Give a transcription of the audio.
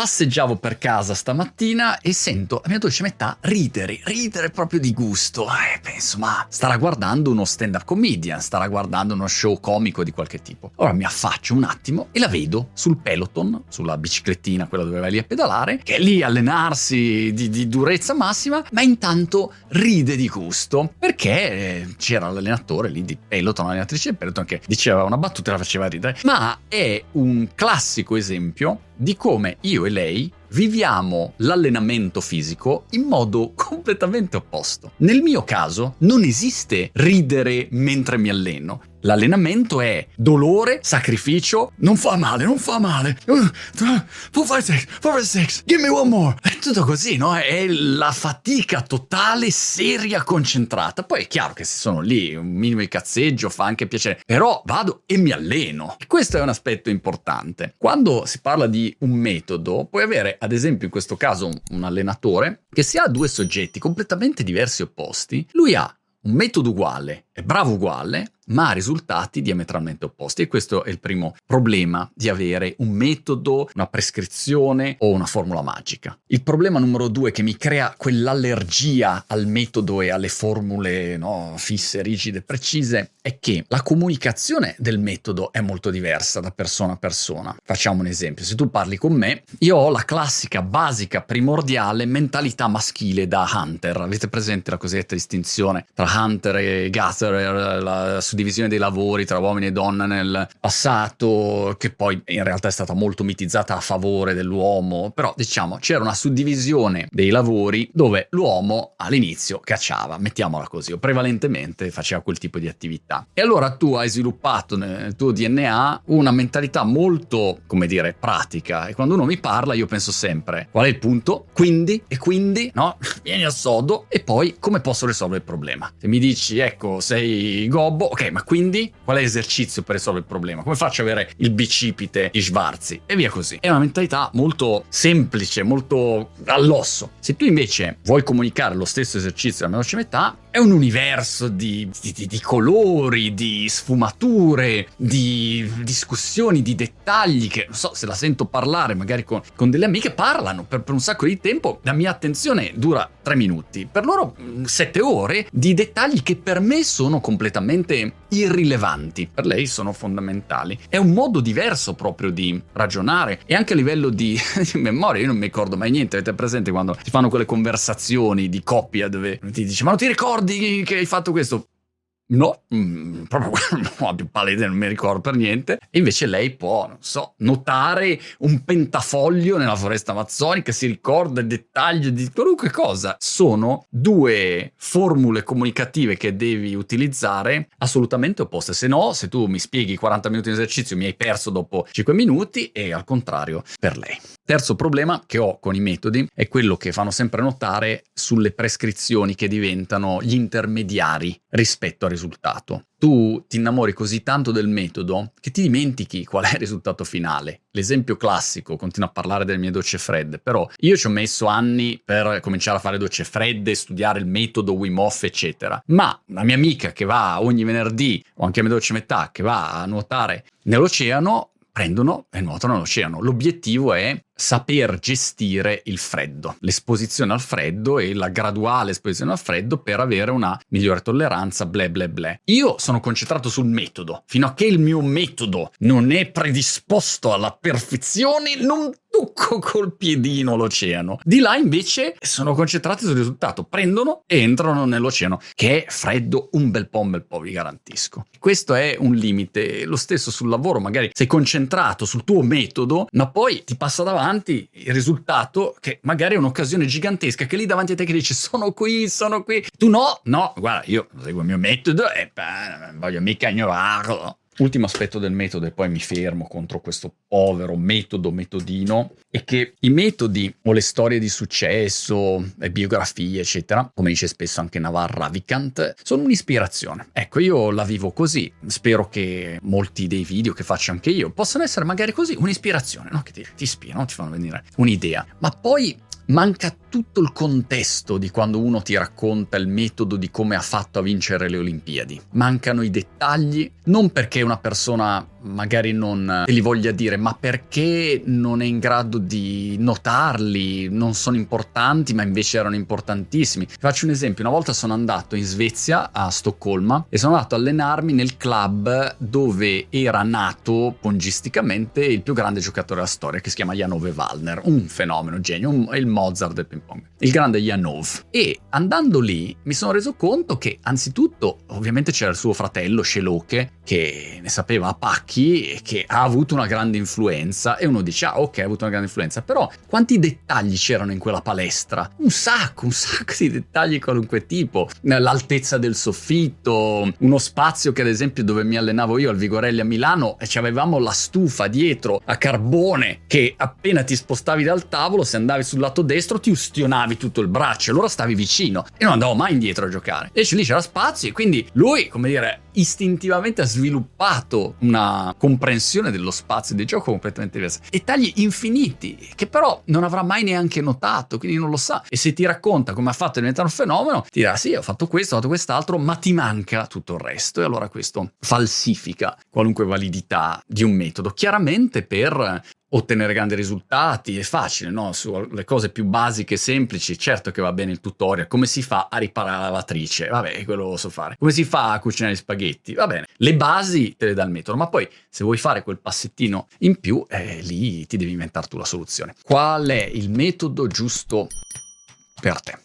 Passeggiavo per casa stamattina e sento la mia dolce metà ridere, ridere proprio di gusto. E penso, ma starà guardando uno stand-up comedian, starà guardando uno show comico di qualche tipo. Ora mi affaccio un attimo e la vedo sul peloton, sulla biciclettina, quella dove vai lì a pedalare, che è lì a allenarsi di, di durezza massima, ma intanto ride di gusto perché c'era l'allenatore lì di peloton, l'allenatrice di peloton che diceva una battuta e la faceva ridere. Ma è un classico esempio di come io e lei viviamo l'allenamento fisico in modo completamente opposto. Nel mio caso non esiste ridere mentre mi alleno. L'allenamento è dolore, sacrificio, non fa male, non fa male. Uh, four, five, six, four, five, six, give me one more. È tutto così, no? È la fatica totale, seria, concentrata. Poi è chiaro che se sono lì, un minimo di cazzeggio fa anche piacere, però vado e mi alleno. E questo è un aspetto importante. Quando si parla di un metodo, puoi avere ad esempio in questo caso un allenatore che se ha due soggetti completamente diversi e opposti, lui ha un metodo uguale, è bravo uguale, ma risultati diametralmente opposti. E questo è il primo problema di avere un metodo, una prescrizione o una formula magica. Il problema numero due che mi crea quell'allergia al metodo e alle formule no, fisse, rigide, precise è che la comunicazione del metodo è molto diversa da persona a persona. Facciamo un esempio, se tu parli con me, io ho la classica, basica, primordiale mentalità maschile da hunter. Avete presente la cosiddetta distinzione tra hunter e gatherer, la suddivisione dei lavori tra uomini e donne nel passato, che poi in realtà è stata molto mitizzata a favore dell'uomo, però diciamo c'era una suddivisione dei lavori dove l'uomo all'inizio cacciava, mettiamola così, o prevalentemente faceva quel tipo di attività. E allora tu hai sviluppato nel tuo DNA una mentalità molto, come dire, pratica. E quando uno mi parla, io penso sempre: qual è il punto? Quindi, e quindi, no? Vieni al sodo, e poi come posso risolvere il problema? Se mi dici, ecco, sei gobbo, ok, ma quindi qual è l'esercizio per risolvere il problema? Come faccio ad avere il bicipite di Schwarzi? E via così. È una mentalità molto semplice, molto all'osso. Se tu invece vuoi comunicare lo stesso esercizio alla veloce metà, è un universo di, di, di, colori, di sfumature, di discussioni, di dettagli che non so se la sento parlare magari con, con delle amiche, parlano per, per, un sacco di tempo, la mia attenzione dura tre minuti, per loro mm, sette ore di dettagli che per me sono completamente irrilevanti, per lei sono fondamentali. È un modo diverso proprio di ragionare e anche a livello di, di memoria, io non mi ricordo mai niente, avete presente quando ti fanno quelle conversazioni di coppia dove ti dice ma non ti ricordi che hai fatto questo? No, mm, proprio ho più pallida, non mi ricordo per niente. E invece lei può, non so, notare un pentafoglio nella foresta amazzonica, si ricorda il dettaglio di qualunque cosa. Sono due formule comunicative che devi utilizzare assolutamente opposte. Se no, se tu mi spieghi 40 minuti di esercizio, mi hai perso dopo 5 minuti e al contrario per lei. Terzo problema che ho con i metodi è quello che fanno sempre notare sulle prescrizioni che diventano gli intermediari rispetto al risultato. Tu ti innamori così tanto del metodo che ti dimentichi qual è il risultato finale. L'esempio classico, continuo a parlare delle mie docce fredde, però io ci ho messo anni per cominciare a fare docce fredde, studiare il metodo Wim Hof, eccetera. Ma la mia amica che va ogni venerdì, o anche a mia docce metà, che va a nuotare nell'oceano, prendono e nuotano all'oceano. L'obiettivo è saper gestire il freddo, l'esposizione al freddo e la graduale esposizione al freddo per avere una migliore tolleranza, bla bla bla. Io sono concentrato sul metodo. Fino a che il mio metodo non è predisposto alla perfezione, non tocco col piedino l'oceano. Di là invece sono concentrati sul risultato, prendono e entrano nell'oceano, che è freddo un bel po', un bel po', vi garantisco. Questo è un limite, lo stesso sul lavoro, magari sei concentrato sul tuo metodo, ma poi ti passa davanti il risultato che magari è un'occasione gigantesca che lì davanti a te che dici sono qui, sono qui. Tu no, no, guarda, io seguo il mio metodo e non voglio mica ignorarlo. Ultimo aspetto del metodo, e poi mi fermo contro questo povero metodo, metodino, è che i metodi o le storie di successo, le biografie, eccetera, come dice spesso anche Navar Ravikant, sono un'ispirazione. Ecco, io la vivo così. Spero che molti dei video che faccio anche io possano essere magari così, un'ispirazione, no? Che ti, ti ispirano, ti fanno venire un'idea. Ma poi manca tutto il contesto di quando uno ti racconta il metodo di come ha fatto a vincere le Olimpiadi. Mancano i dettagli, non perché una persona magari non te li voglia dire, ma perché non è in grado di notarli, non sono importanti, ma invece erano importantissimi. faccio un esempio, una volta sono andato in Svezia, a Stoccolma, e sono andato a allenarmi nel club dove era nato pongisticamente il più grande giocatore della storia, che si chiama Janove Wallner, un fenomeno, genio, un, il Mozart del ping pong, il grande Janov. E andando lì mi sono reso conto che anzitutto ovviamente c'era il suo fratello Sceloche che ne sapeva a pacchi e che ha avuto una grande influenza e uno dice ah ok ha avuto una grande influenza. Però quanti dettagli c'erano in quella palestra? Un sacco un sacco di dettagli qualunque tipo. L'altezza del soffitto uno spazio che ad esempio dove mi allenavo io al Vigorelli a Milano e avevamo la stufa dietro a carbone che appena ti spostavi dal tavolo se andavi sul lato destro ti ustionavi tutto il braccio allora stavi vicino e non andavo mai indietro a giocare. E lì c'era spazio e quindi lui come dire istintivamente ha sviluppato una comprensione dello spazio di gioco completamente diversa e tagli infiniti che però non avrà mai neanche notato, quindi non lo sa. E se ti racconta come ha fatto a diventare un fenomeno, ti dirà sì, ho fatto questo, ho fatto quest'altro, ma ti manca tutto il resto e allora questo falsifica qualunque validità di un metodo. Chiaramente per ottenere grandi risultati, è facile, no? Sulle cose più basiche e semplici, certo che va bene il tutorial, come si fa a riparare la lavatrice, vabbè, quello lo so fare. Come si fa a cucinare gli spaghetti, va bene. Le basi te le dà il metodo, ma poi se vuoi fare quel passettino in più, eh, lì ti devi inventare tu la soluzione. Qual è il metodo giusto per te?